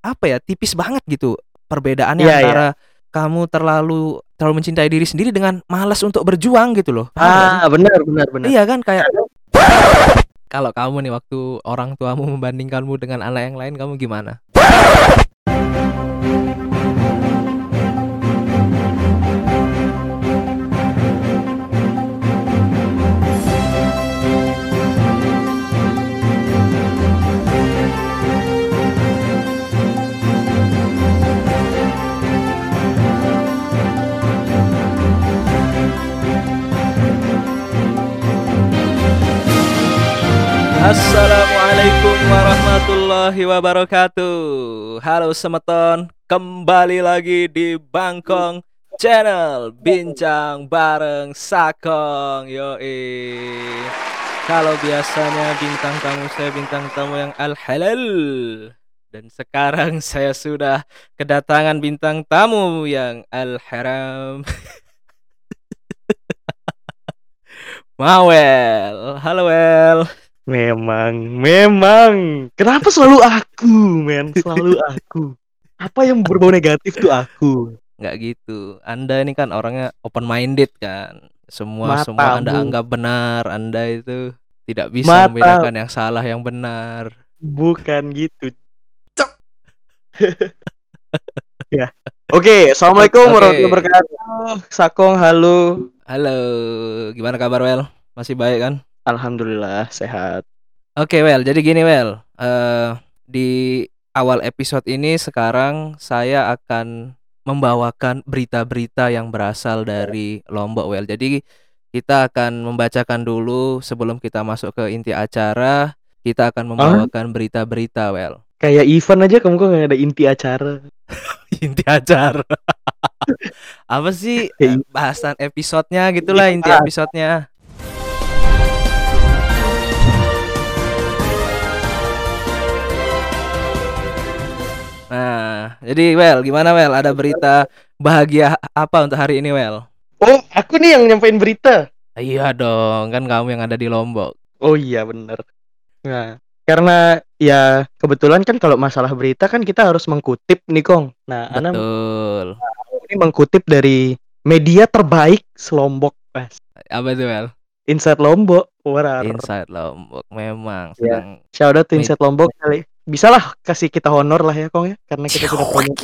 apa ya tipis banget gitu perbedaannya iya. antara kamu terlalu terlalu mencintai diri sendiri dengan malas untuk berjuang gitu loh. Paham? Ah, benar benar benar. Iya kan kayak kalau kamu nih waktu orang tuamu membandingkanmu dengan anak yang lain kamu gimana? Assalamualaikum warahmatullahi wabarakatuh. Halo semeton, kembali lagi di Bangkong Channel Bincang bareng Sakong. Yoi. Kalau biasanya bintang tamu saya bintang tamu yang al halal. Dan sekarang saya sudah kedatangan bintang tamu yang al haram. Mawel. Halo Wel. Memang, memang. Kenapa selalu aku, men? Selalu aku. Apa yang berbau negatif tuh aku? nggak gitu. Anda ini kan orangnya open minded kan. Semua semua Anda Matamu. anggap benar. Anda itu tidak bisa Mata- membedakan yang salah yang benar. Bukan gitu. Cok. ya. Oke, assalamualaikum Oke. warahmatullahi wabarakatuh. Sakong, halo. Halo, gimana kabar Wel? Masih baik kan? Alhamdulillah sehat. Oke Wel, jadi gini Wel. Eh di awal episode ini sekarang saya akan membawakan berita-berita yang berasal dari Lombok Wel. Jadi kita akan membacakan dulu sebelum kita masuk ke inti acara. Kita akan membawakan berita-berita Wel. Kayak event aja kamu kok nggak ada inti acara. inti acara. Apa sih eh, bahasan episodenya gitulah inti Iya. episodenya. Nah, jadi Well, gimana Well? Ada berita bahagia apa untuk hari ini Well? Oh, aku nih yang nyampein berita. Iya dong, kan kamu yang ada di Lombok. Oh iya bener. Nah, karena ya kebetulan kan kalau masalah berita kan kita harus mengkutip nih Kong. Nah, Ana Betul. ini mengkutip dari media terbaik selombok. Mas. Apa itu Well? Inside Lombok. Warar. Inside Lombok memang Iya. sedang Shout out to Inside Lombok kali. Bisa lah kasih kita honor lah ya Kong ya karena kita sudah promo.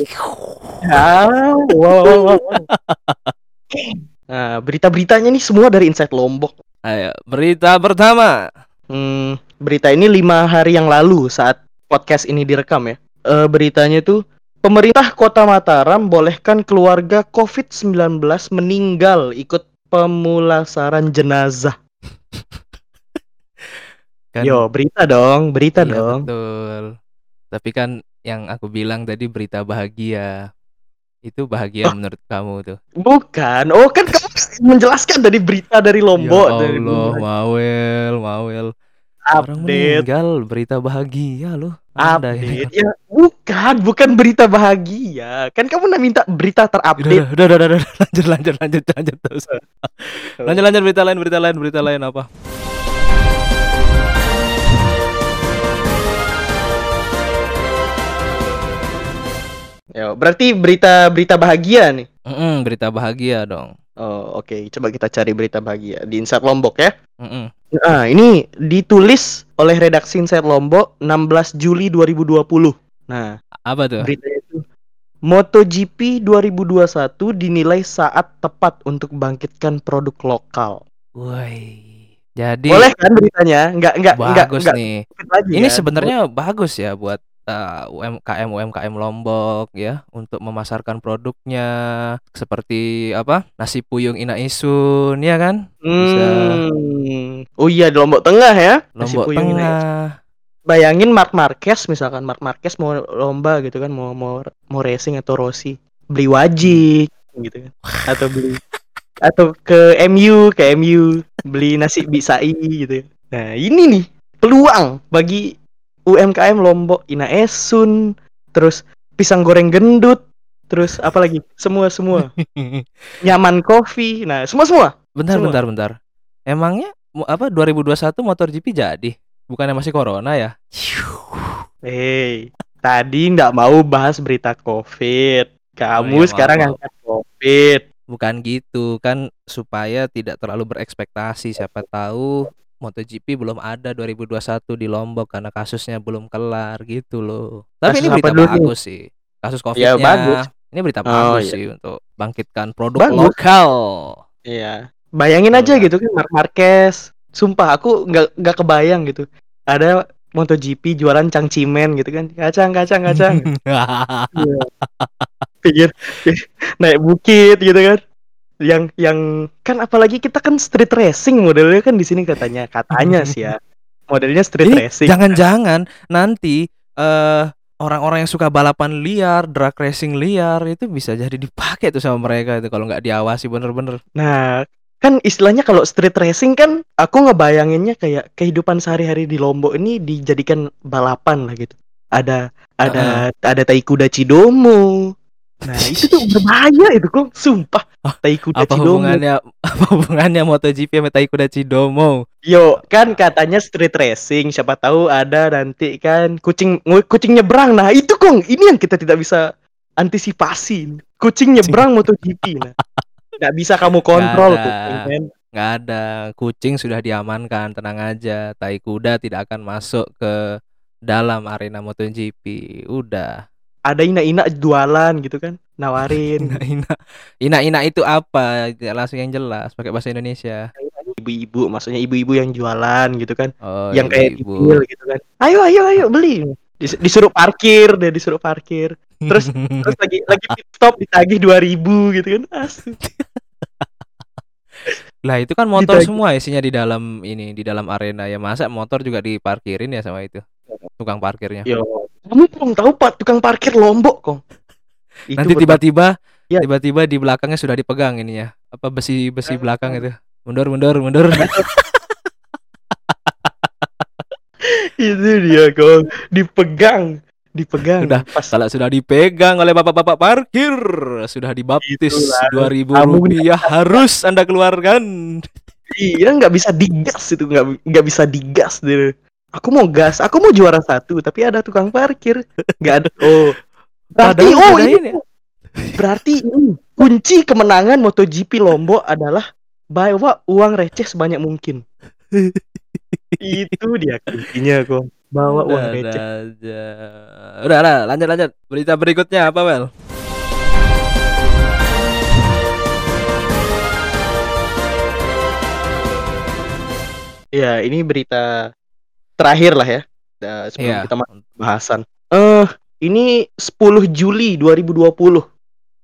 Ah, wow, wow, wow. Nah, berita-beritanya nih semua dari Inside Lombok. Ayo, berita pertama. Hmm, berita ini lima hari yang lalu saat podcast ini direkam ya. Eh, beritanya tuh pemerintah Kota Mataram bolehkan keluarga COVID-19 meninggal ikut pemulasaran jenazah. Kan Yo, berita dong, berita Iya, dong. betul. Tapi kan yang aku bilang tadi berita bahagia. Itu bahagia menurut kamu tuh. Bukan. Oh, kan kamu menjelaskan dari berita dari Lombok ya dari Allah, Mawel, Mawel. Orang update. meninggal berita bahagia loh. Update. Ya, bukan, bukan berita bahagia. Kan kamu udah minta berita Udah, terupdate. udah, udah, udah, udah, lanjut, lanjut, lanjut, lanjut terus. Lanjut, lanjut berita lain, berita lain, berita lain apa? Ya, berarti berita berita bahagia nih. Mm-mm, berita bahagia dong. Oh, oke. Coba kita cari berita bahagia di Inside Lombok ya. Mm-mm. Nah, ini ditulis oleh redaksi Inside Lombok 16 Juli 2020. Nah, Apa tuh? beritanya itu MotoGP 2021 dinilai saat tepat untuk bangkitkan produk lokal. Woi. Jadi Boleh kan beritanya? Enggak enggak enggak bagus enggak nih. sedikit lagi Ini ya. sebenarnya bagus ya buat uh, UMKM UMKM Lombok ya untuk memasarkan produknya seperti apa nasi puyung Ina Isun ya kan bisa. Hmm. Oh iya di Lombok Tengah ya. Nasi Lombok puyung. Tengah Bayangin Mark Marquez misalkan Mark Marquez mau lomba gitu kan mau mau mau racing atau Rossi beli wajik gitu kan atau beli atau ke MU ke MU beli nasi bisai gitu. Nah ini nih peluang bagi UMKM Lombok Ina Esun terus pisang goreng gendut terus apa lagi semua semua nyaman coffee nah semua semua bentar Semua. bentar bentar emangnya apa 2021 MotoGP jadi bukannya masih corona ya Hei, tadi nggak mau bahas berita COVID. Kamu Oh iya, sekarang maaf. angkat COVID. Bukan gitu, kan supaya tidak terlalu berekspektasi. Siapa tahu MotoGP belum ada 2021 di Lombok karena kasusnya belum kelar gitu loh. Tapi Kasus ini berita nih? bagus sih. Kasus Ya, COVID-nya. bagus. Ini berita Oh, bagus iya. sih untuk bangkitkan produk Bagus. lokal. Iya. Bayangin aja gitu kan Mark Marquez. Sumpah aku nggak nggak kebayang gitu. Ada MotoGP jualan cangcimen gitu kan. Kacang kacang kacang. Iya. Pinggir naik bukit gitu kan. Yang yang kan apalagi kita kan street racing modelnya kan di sini katanya katanya sih ya. Modelnya street Ini racing. jangan-jangan nanti eh orang-orang yang suka balapan liar, drag racing liar itu bisa jadi dipakai tuh sama mereka itu kalau nggak diawasi bener-bener. Nah, kan istilahnya kalau street racing kan aku ngebayanginnya kayak kehidupan sehari-hari di Lombok ini dijadikan balapan lah gitu. Ada ada ada tai kuda Cidomo. Nah, itu tuh berbahaya itu kok, sumpah. Tai kuda Apa Cidomo. hubungannya apa hubungannya MotoGP sama Tai Kuda Cidomo? Yo, kan katanya street racing, siapa tahu ada nanti kan kucing kucing nyebrang. Nah, itu Kong, ini yang kita tidak bisa antisipasi. Kucing nyebrang MotoGP nah. Nggak bisa kamu kontrol ada. kucing kan. Nggak ada, kucing sudah diamankan, tenang aja. Tai kuda tidak akan masuk ke dalam arena MotoGP. Udah. Ada ina-ina jualan gitu kan, nawarin. Ina-ina. Ina-ina itu apa? Langsung yang jelas pakai bahasa Indonesia. ibu-ibu, maksudnya ibu-ibu yang jualan gitu kan. Oh, yang kayak ibu. pinggir gitu kan. Ayo ayo ayo beli. Dis- disuruh parkir, dia disuruh parkir. Terus terus lagi lagi pit stop ditagih 2000 gitu kan. Asu. Lah itu kan motor Ditagih. semua isinya di dalam ini, di dalam arena ya. Masa motor juga diparkirin ya sama itu? Tukang parkirnya. Yo, kamu belum tahu Pak tukang parkir Lombok, Kong. Itu Nanti tiba-tiba Ya. tiba-tiba di belakangnya sudah dipegang ininya. Apa besi-besi Ah. belakang itu. Mundur mundur mundur. itu dia, Kong. Dipegang, dipegang. Udah, pas Kalau sudah dipegang oleh bapak-bapak parkir, sudah dibaptis dua ribu rupiah harus anda keluarkan. iya nggak bisa digas itu nggak nggak bisa digas dia. Aku mau gas, aku mau juara satu, tapi ada tukang parkir. Nggak ada. Oh, berarti Padahal oh udah ini ini. Berarti ini kunci kemenangan MotoGP Lombok adalah bawa uang receh sebanyak mungkin. Itu dia kuncinya kok. Bawa uang Udah, receh. udah aja. Udah lah, lanjut lanjut. Berita berikutnya apa, Wel? Ya, ini berita terakhir lah ya. Nah, sebelum Iya. kita bahasan. Eh, ini 10 Juli 2020.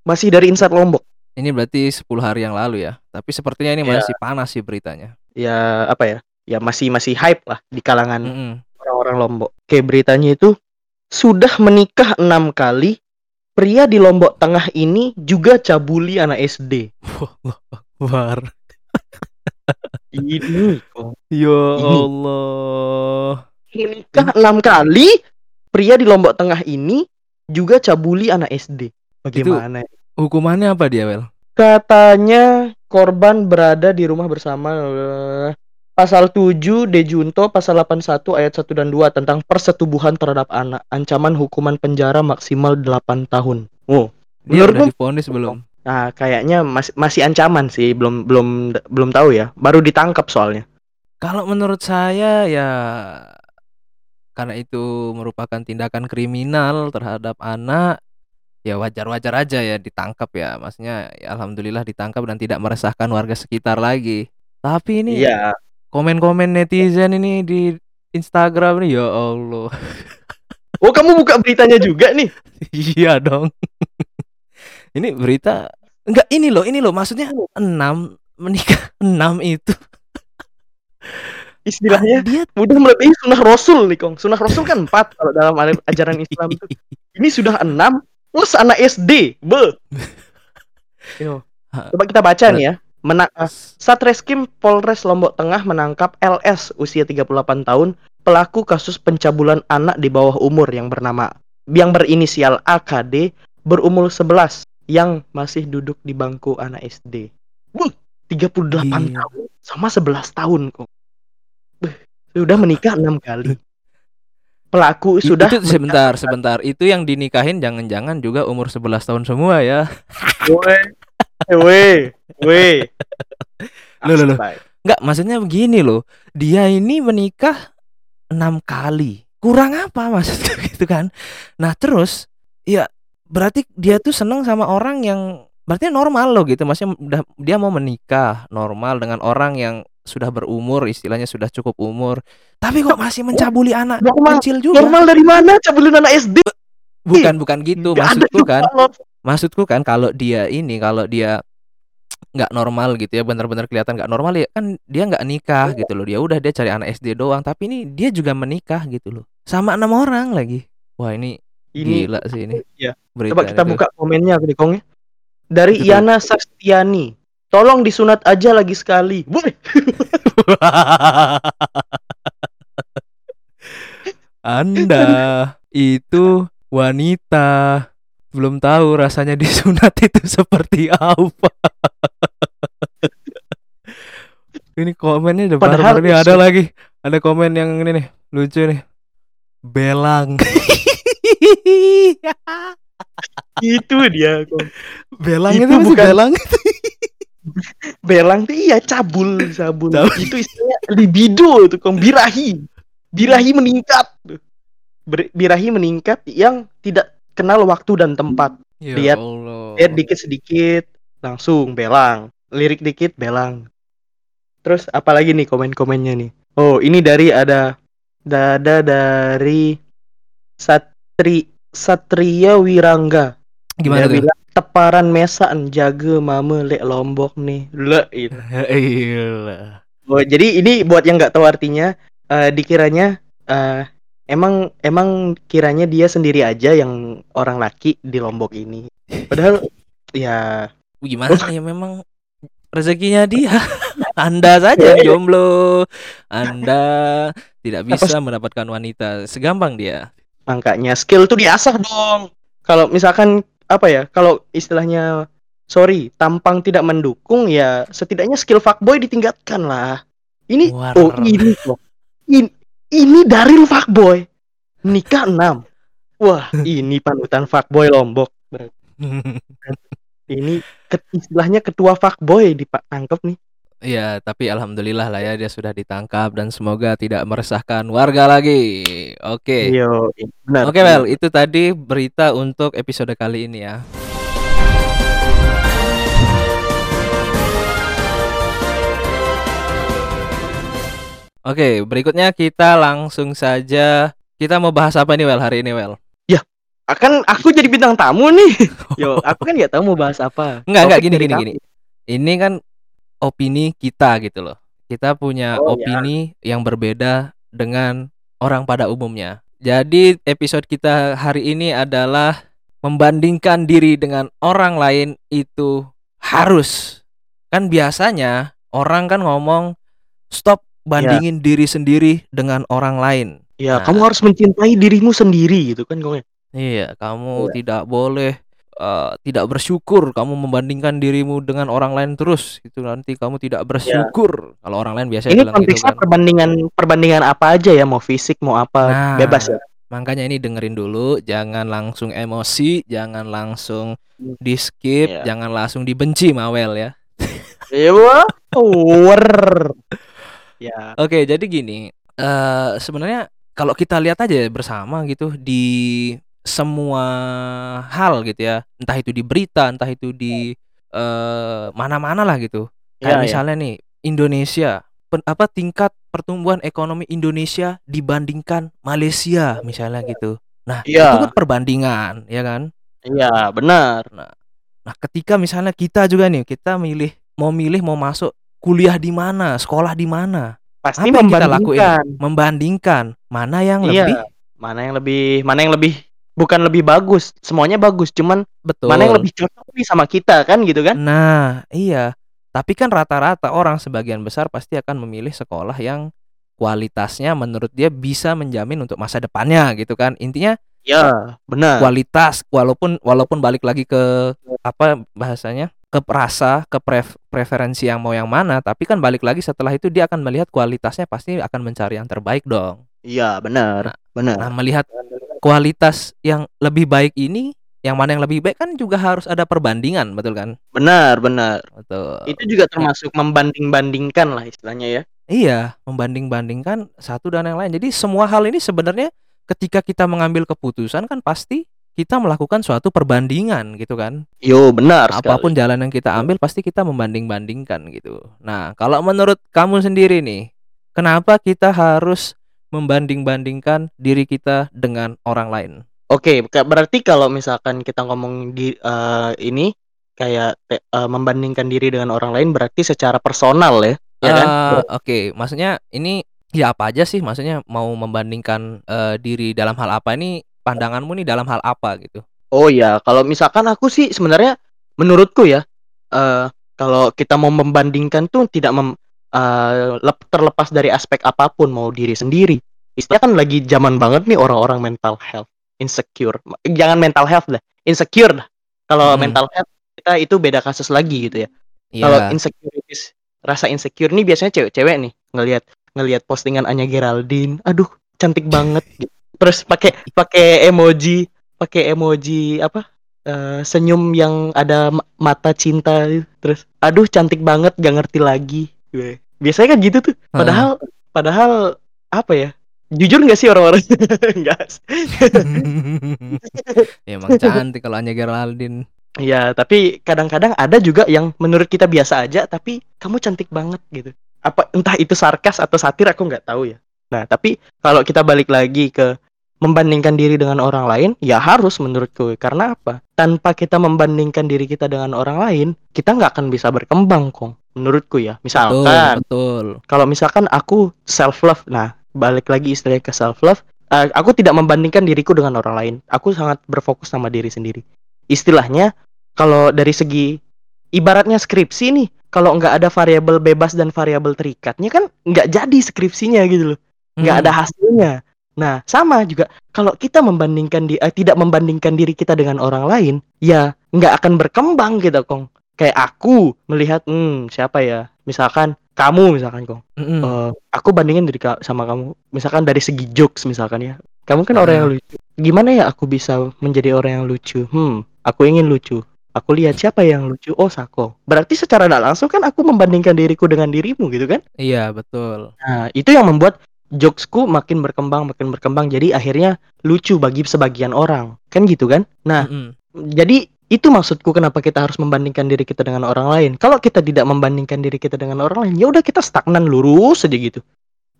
Masih dari Inside Lombok. Ini berarti 10 hari yang lalu ya. Tapi sepertinya ini Iya. masih panas sih beritanya. Ya, apa ya? Ya masih masih hype lah di kalangan Mm-mm. orang-orang Lombok. Kayak beritanya itu sudah menikah enam kali. Pria di Lombok Tengah ini juga cabuli anak SD. War. Ini. Ya Ini. Allah. Menikah enam kali. Pria di Lombok Tengah ini juga cabuli anak SD. Bagaimana? ya? Hukumannya apa dia, Wel? Katanya korban berada di rumah bersama eh, Pasal 7 De Junto pasal 81 ayat 1 dan 2 tentang persetubuhan terhadap anak. Ancaman hukuman penjara maksimal 8 tahun. Oh, Dia udah menurutmu difonis belum? Nah, kayaknya masih masih ancaman sih, belum belum belum tahu ya. Baru ditangkap soalnya. Kalau menurut saya ya karena itu merupakan tindakan kriminal terhadap anak ya wajar-wajar aja ya ditangkap ya. Maksudnya ya alhamdulillah ditangkap dan tidak meresahkan warga sekitar lagi. Tapi ini Iya. komen-komen netizen ini di Instagram nih ya Allah. Oh, kamu buka beritanya juga nih. iya dong. Ini berita enggak ini loh ini loh. Maksudnya enam menikah enam itu Istilahnya dia udah melebihi sunnah Rasul nih, Kong. Sunnah Rasul kan 4 kalau dalam ajaran Islam itu. Ini sudah 6 plus anak SD. Be. Ini loh. Coba kita baca nih ya. Mena Satreskrim Polres Lombok Tengah menangkap LS usia 38 tahun pelaku kasus pencabulan anak di bawah umur yang bernama yang berinisial AKD berumur 11 yang masih duduk di bangku anak SD. Wuh, 38 Gila. tahun sama 11 tahun kok. Sudah menikah 6 kali. pelaku sudah itu sebentar, sebentar. Itu yang dinikahin jangan-jangan juga umur 11 tahun semua ya. Woi, woi, woi. Loh, loh, loh. Astaga. Enggak, maksudnya begini loh. Dia ini menikah enam kali. Kurang apa maksudnya gitu kan? Nah, terus ya berarti dia tuh seneng sama orang yang berarti normal loh gitu. Maksudnya udah dia mau menikah normal dengan orang yang sudah berumur, istilahnya sudah cukup umur. Tapi kok masih mencabuli anak Normal- kecil juga? Normal dari mana? Cabulin anak SD. Bukan bukan gitu ada maksudku kan. Maksudku kan kalau dia ini kalau dia nggak normal gitu ya benar-benar kelihatan nggak normal ya kan dia nggak nikah gitu loh dia udah dia cari anak SD doang tapi ini dia juga menikah gitu loh sama enam orang lagi wah ini, Ini gila sih ini Iya. berita coba kita itu. buka komennya Kong ya. Dari Betul. Iana Sastiani. Tolong disunat aja lagi sekali. Woi, anda itu wanita. Belum tahu rasanya disunat itu seperti apa. Ini komennya udah Padahal nih. Ada lagi. Ada komen yang ini nih. Lucu nih. Belang. Itu dia belang Itu itu, bukan bukan- belang Belang tuh iya cabul, cabul. Cabul. Itu istilahnya libido tuh Kong, birahi. Birahi meningkat. Ber- birahi meningkat yang tidak kenal waktu dan tempat. ya Lihat. Allah Lihat dikit sedikit langsung belang. Lirik dikit belang. Terus apalagi nih komen-komennya nih. Oh, ini dari ada dada dari Satri Satria Wirangga. gimana Dia tuh bilang teparan mesan jaga mama lek lombok nih. Le, itu. Iya. Oh, jadi ini buat yang nggak tahu artinya, eh, dikiranya eh, emang emang kiranya dia sendiri aja yang orang laki di lombok ini. Padahal ya gimana ya memang rezekinya dia anda saja yang jomblo anda tidak bisa mendapatkan wanita segampang dia makanya skill tuh diasah dong. Kalau misalkan apa ya? Kalau istilahnya sorry, tampang tidak mendukung ya setidaknya skill fuckboy ditingkatkan lah. Ini War. oh ini loh. Ini, ini dari fuckboy. Nikah 6. Wah, ini panutan fuckboy Lombok. Ini ke- istilahnya ketua fuckboy ditangkap nih. Ya tapi alhamdulillah lah ya dia sudah ditangkap dan semoga tidak meresahkan warga lagi oke Yo, benar. Oke Mel, itu tadi berita untuk episode kali ini ya. Oke, berikutnya kita langsung saja kita mau bahas apa nih Wel hari ini Wel? Akan aku jadi bintang tamu nih. Yo, aku kan nggak tahu mau bahas apa. Enggak, enggak gini gini kamu. gini. Ini kan opini kita gitu loh. Kita punya Oh, ya. opini yang berbeda dengan orang pada umumnya. Jadi episode kita hari ini adalah membandingkan diri dengan orang lain itu harus. Kan biasanya orang kan ngomong stop bandingin diri sendiri dengan orang lain. Ya, Nah. kamu harus mencintai dirimu sendiri gitu kan kamu. Iya, kamu tidak boleh eh, tidak bersyukur. Kamu membandingkan dirimu dengan orang lain terus, itu nanti kamu tidak bersyukur. Kalau orang lain biasanya Ini bilang gitu konteksnya kan. perbandingan perbandingan apa aja ya, mau fisik mau apa, Nah, bebas ya. Makanya ini dengerin dulu, jangan langsung emosi, jangan langsung di skip, Iya. jangan langsung dibenci Mawel ya. War. Ya, Oke, jadi gini, eh sebenarnya kalau kita lihat aja bersama gitu di semua hal gitu ya, entah itu di berita, entah itu di eh mana-mana lah gitu. Kayak ya, ya. misalnya nih Indonesia, pen- apa tingkat pertumbuhan ekonomi Indonesia dibandingkan Malaysia misalnya gitu. Nah, Iya. itu kan perbandingan, ya kan? Iya, benar. Nah, ketika misalnya kita juga nih, kita milih mau milih mau masuk kuliah di mana, sekolah di mana, Pasti Apa yang kita lakuin? membandingkan. membandingkan mana yang Iya. lebih Mana yang lebih, mana yang lebih bukan lebih bagus, semuanya bagus, cuman betul. mana yang lebih cocok nih sama kita kan gitu kan? Nah, iya. Tapi kan rata-rata orang sebagian besar pasti akan memilih sekolah yang kualitasnya menurut dia bisa menjamin untuk masa depannya gitu kan. Intinya Iya, benar. kualitas walaupun walaupun balik lagi ke apa bahasanya ke rasa ke pref- preferensi yang mau yang mana tapi kan balik lagi setelah itu dia akan melihat kualitasnya pasti akan mencari yang terbaik dong Iya, benar, Nah, benar. nah melihat kualitas yang lebih baik ini, yang mana yang lebih baik kan juga harus ada perbandingan, betul kan? Benar benar. Betul. Itu juga Nah termasuk membanding-bandingkan lah istilahnya ya. Iya, membanding-bandingkan satu dan yang lain. Jadi semua hal ini sebenarnya ketika kita mengambil keputusan kan pasti kita melakukan suatu perbandingan gitu kan. Yo, benar Apa pun sekali. jalan yang kita ambil pasti kita membanding-bandingkan gitu. Nah, kalau menurut kamu sendiri nih, kenapa kita harus membanding-bandingkan diri kita dengan orang lain? Oke, ka berarti kalau misalkan kita ngomong di eee, ini kayak te eee, membandingkan diri dengan orang lain berarti secara personal ya, ya kan? Ber oke, maksudnya ini ya apa aja sih? Maksudnya mau membandingkan, eee, diri dalam hal apa ini pandanganmu nih dalam hal apa gitu? Oh ya, kalau misalkan aku sih sebenarnya menurutku ya, eee, kalau kita mau membandingkan tuh tidak mem lep terlepas dari aspek apa pun, mau diri sendiri. Istilahnya kan lagi zaman banget nih orang-orang mental health, insecure, jangan mental health dah, insecure dah. Kalau Mhm. mental health kita itu beda kasus lagi gitu ya. Kalau Iya. insecurities, rasa insecure nih biasanya cewek-cewek nih ngelihat ngelihat postingan Anya Geraldine, aduh cantik banget gitu. Terus pakai pakai emoji pakai emoji apa, eee, senyum yang ada ma mata cinta terus, "Aduh cantik banget, gak ngerti lagi." Weh, biasanya kan gitu tuh. Padahal padahal apa ya, jujur nggak sih orang-orang enggak s Ya emang cantik kalau Anya Geraldine. Iya, tapi kadang-kadang ada juga yang menurut kita biasa aja, tapi, "Kamu cantik banget." Gitu. Apa entah itu sarkas atau satir aku nggak tahu ya. Nah, tapi kalau kita balik lagi ke membandingkan diri dengan orang lain, ya harus menurutku. Karena apa? Tanpa kita membandingkan diri kita dengan orang lain, kita nggak akan bisa berkembang, Kong, menurutku ya. Betul Misalkan betul. kalau misalkan aku self love, nah balik lagi istilahnya ke self love, eee, aku tidak membandingkan diriku dengan orang lain. Aku sangat berfokus sama diri sendiri. Istilahnya kalau dari segi ibaratnya skripsi nih, kalau nggak ada variabel bebas dan variabel terikatnya kan nggak jadi skripsinya gitu loh, nggak ada Mhm. hasilnya. Nah, sama juga kalau kita membandingkan di eee, tidak membandingkan diri kita dengan orang lain, ya nggak akan berkembang gitu, Kong. Kayak aku melihat, mmm, siapa ya, misalkan kamu misalkan, Kong, Mhm. eee, aku bandingin diri ka sama kamu, misalkan dari segi jokes misalkan ya, kamu kan orang yang lucu, gimana ya aku bisa menjadi orang yang lucu? Hmm, aku ingin lucu, aku lihat siapa yang lucu? Oh, Sako. Berarti secara nggak langsung kan aku membandingkan diriku dengan dirimu gitu kan? Iya, betul. Nah, itu yang membuat jokes-ku makin berkembang makin berkembang, jadi akhirnya lucu bagi sebagian orang, kan gitu kan? Nah, Mhm. jadi itu maksudku kenapa kita harus membandingkan diri kita dengan orang lain. Kalau kita tidak membandingkan diri kita dengan orang lain, ya udah kita stagnan lurus aja gitu.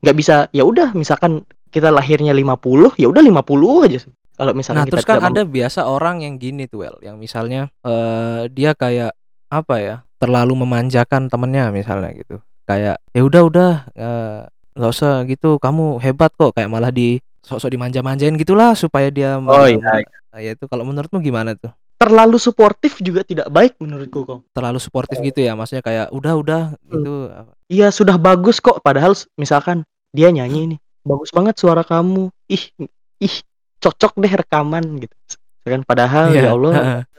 Nggak bisa ya udah misalkan kita lahirnya 50, ya udah 50 aja. Kalau misalkan Nah, kita terus kan ada biasa orang yang gini tuh, Wel, yang misalnya, eee, dia kayak apa ya, terlalu memanjakan temennya misalnya gitu. Kayak, "Ya udah udah, eee, nggak usah gitu, kamu hebat kok." Kayak malah di sok-sok dimanja-manjain gitulah supaya dia Oh, iya iya. ya itu kalau menurutmu gimana tuh? Terlalu suportif juga tidak baik menurutku, Kong. Terlalu suportif gitu ya? Maksudnya kayak, "Udah udah," Mmm. gitu Iya, sudah bagus kok, padahal misalkan dia nyanyi nih, "Bagus banget suara kamu, ih ih cocok deh rekaman," gitu. Kan padahal ya Iya, Allah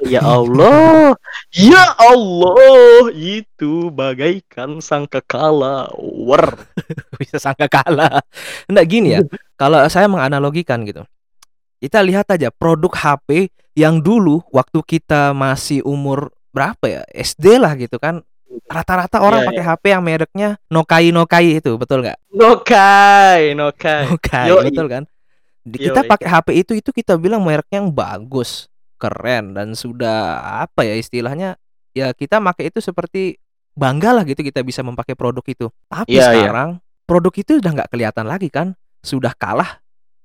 ya Allah ya Allah, itu bagaikan sangkakala,wer. Bisa sangkakala. Enggak gini ya, kalau saya menganalogikan gitu, kita lihat aja produk HP yang dulu waktu kita masih umur berapa ya, SD lah gitu kan, rata-rata orang Iya pakai iya. HP yang mereknya Nokai Nokai itu, betul nggak? Nokai Nokai. Nokai, Yoi. betul kan? Di kita Yoi. pakai HP itu itu kita bilang mereknya yang bagus, keren dan sudah apa ya istilahnya, ya kita make itu seperti bangga lah gitu kita bisa memakai produk itu. Tapi Iya iya. sekarang produk itu udah nggak kelihatan lagi kan, sudah kalah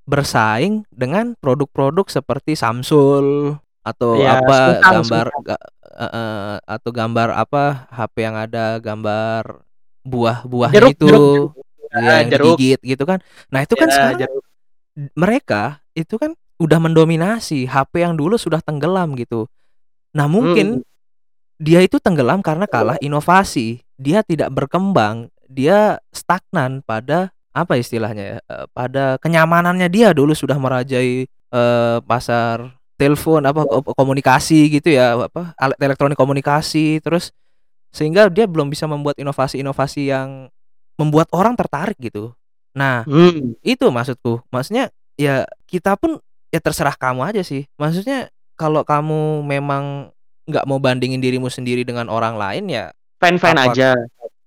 bersaing dengan produk-produk seperti Samsung atau Iya, apa gambar ga heeh, atau gambar apa, HP yang ada gambar buah-buahnya Jeruk itu, jeruk jeruk. iya Ya, yang jeruk. digigit gitu kan. Nah itu kan Ya, sekarang jeruk. mereka itu kan udah mendominasi, HP yang dulu sudah tenggelam gitu. Nah mungkin Mhm. dia itu tenggelam karena kalah inovasi, dia tidak berkembang, dia stagnan pada apa istilahnya ya, eee, pada kenyamanannya dia dulu sudah merajai, eee, pasar telepon apa, ko komunikasi gitu ya, apa, alat elektronik komunikasi, terus sehingga dia belum bisa membuat inovasi-inovasi yang membuat orang tertarik gitu. Nah, Hmm. itu maksudku. Maksudnya ya kita pun ya terserah kamu aja sih. Maksudnya kalau kamu memang nggak mau bandingin dirimu sendiri dengan orang lain ya Fine-fine Apa- aja.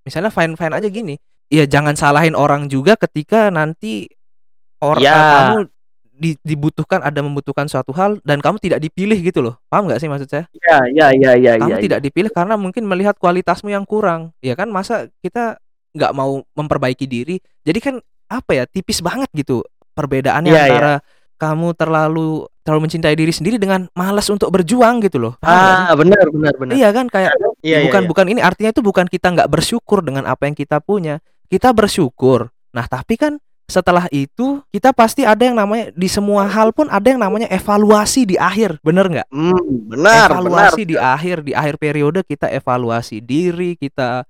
misalnya fine fine aja gini ya jangan salahin orang juga ketika nanti orang Ya. kamu di- dibutuhkan ada membutuhkan suatu hal dan kamu tidak dipilih gitu loh paham nggak sih maksud saya Ya, ya, ya, ya, kamu ya. tidak dipilih karena mungkin melihat kualitasmu yang kurang ya kan masa kita nggak mau memperbaiki diri jadi kan apa ya tipis banget gitu perbedaannya Iya, antara kamu terlalu terlalu mencintai diri sendiri dengan malas untuk berjuang gitu loh paham? Ah, benar, benar, benar. iya kan kayak Iya, iya, bukan iya. bukan ini artinya itu bukan kita nggak bersyukur dengan apa yang kita punya kita bersyukur. Nah tapi kan setelah itu kita pasti ada yang namanya di semua hal pun ada yang namanya evaluasi di akhir. Bener nggak? Hmm, benar, benar. evaluasi di akhir di akhir periode kita evaluasi diri kita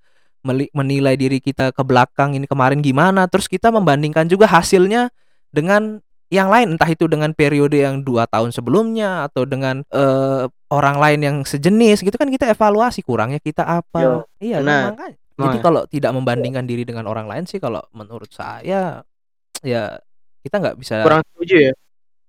menilai diri kita ke belakang ini kemarin gimana. Terus kita membandingkan juga hasilnya dengan yang lain. Entah itu dengan periode yang dua tahun sebelumnya atau dengan eh, orang lain yang sejenis gitu kan kita evaluasi kurangnya kita apa. Yo, iya kan benar. makanya jadi Makanya. kalau tidak membandingkan diri dengan orang lain sih kalau menurut saya ya kita nggak bisa Kurang setuju ya.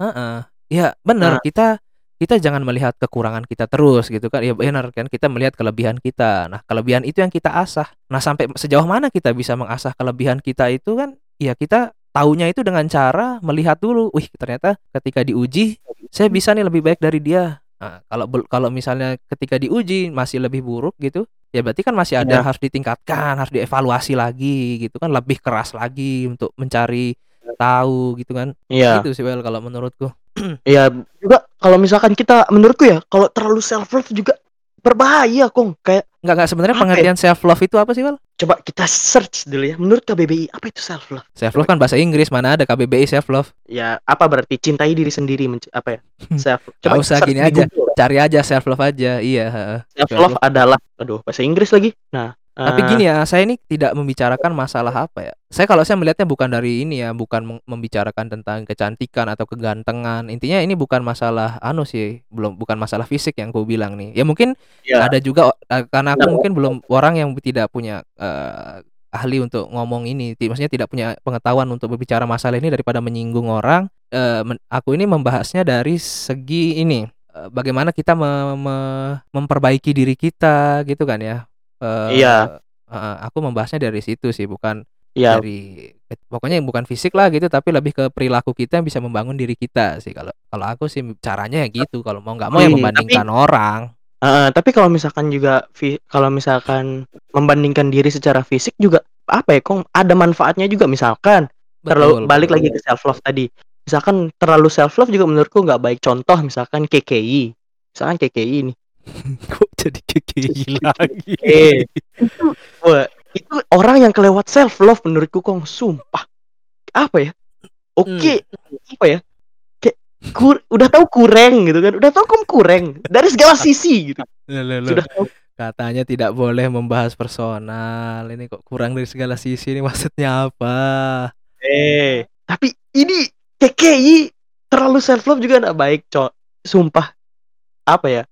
Heeh. Ya benar Nah. kita kita jangan melihat kekurangan kita terus gitu kan. Ya benar kan kita melihat kelebihan kita. Nah, kelebihan itu yang kita asah. Nah, sampai sejauh mana kita bisa mengasah kelebihan kita itu kan ya kita taunya itu dengan cara melihat dulu, wih ternyata ketika diuji saya bisa nih lebih baik dari dia. Nah, kalau kalau misalnya ketika diuji masih lebih buruk gitu, ya berarti kan masih ada Ya. harus ditingkatkan, harus dievaluasi lagi gitu kan, lebih keras lagi untuk mencari tahu gitu kan. Iya. Itu sih Well kalau menurutku. Iya, juga kalau misalkan kita menurutku ya, kalau terlalu self love juga berbahaya, Kong. Kayak Enggak enggak sebenarnya ya? pengertian self love itu apa sih, Wel? coba kita search dulu ya. Menurut KBBI, apa itu self love? Self love kan bahasa Inggris, mana ada KBBI self love. Ya, apa berarti cintai diri sendiri apa ya? Self. Nggak usah gini aja. Google. Cari aja self love aja. Iya, Self love adalah aduh, bahasa Inggris lagi. Nah, Tapi eh, gini ya, saya ini tidak membicarakan masalah apa ya. Saya kalau saya melihatnya bukan dari ini ya, bukan membicarakan tentang kecantikan atau kegantengan. Intinya ini bukan masalah anu sih, belum bukan masalah fisik yang gue bilang nih. Ya mungkin ya, ada juga karena aku Nah, mungkin belum orang yang tidak punya eh, ahli untuk ngomong ini, maksudnya tidak punya pengetahuan untuk berbicara masalah ini daripada menyinggung orang. men- aku ini membahasnya dari segi ini, eh, bagaimana kita me- me- memperbaiki diri kita gitu kan ya. Eh, Iya. eh, aku membahasnya dari situ sih, bukan ya, dari pokoknya bukan fisik lah gitu, tapi lebih ke perilaku kita yang bisa membangun diri kita sih. Kalau kalau aku sih caranya ya gitu. Kalau mau nggak mau ya Hmm, membandingkan orang. eh, tapi kalau misalkan juga kalau misalkan membandingkan diri secara fisik juga apa ya, Kong? Ada manfaatnya juga misalkan terlalu Betul, balik betul. lagi ke self love tadi misalkan terlalu self love juga menurutku nggak baik contoh misalkan KKI misalkan KKI ini Kok jadi KKI lagi? Eh. wah itu orang yang kelewat self love menurutku kong. Sumpah. Apa ya? Oke apa ya? Kayak kur udah tahu kurang gitu kan? Udah tahu kamu kurang dari segala sisi gitu. Loh. sudah tahu. Katanya tidak boleh membahas personal. Ini kok kurang dari segala sisi ini? Maksudnya apa? eh tapi ini KKI terlalu self love juga nggak baik cok. Sumpah. Apa ya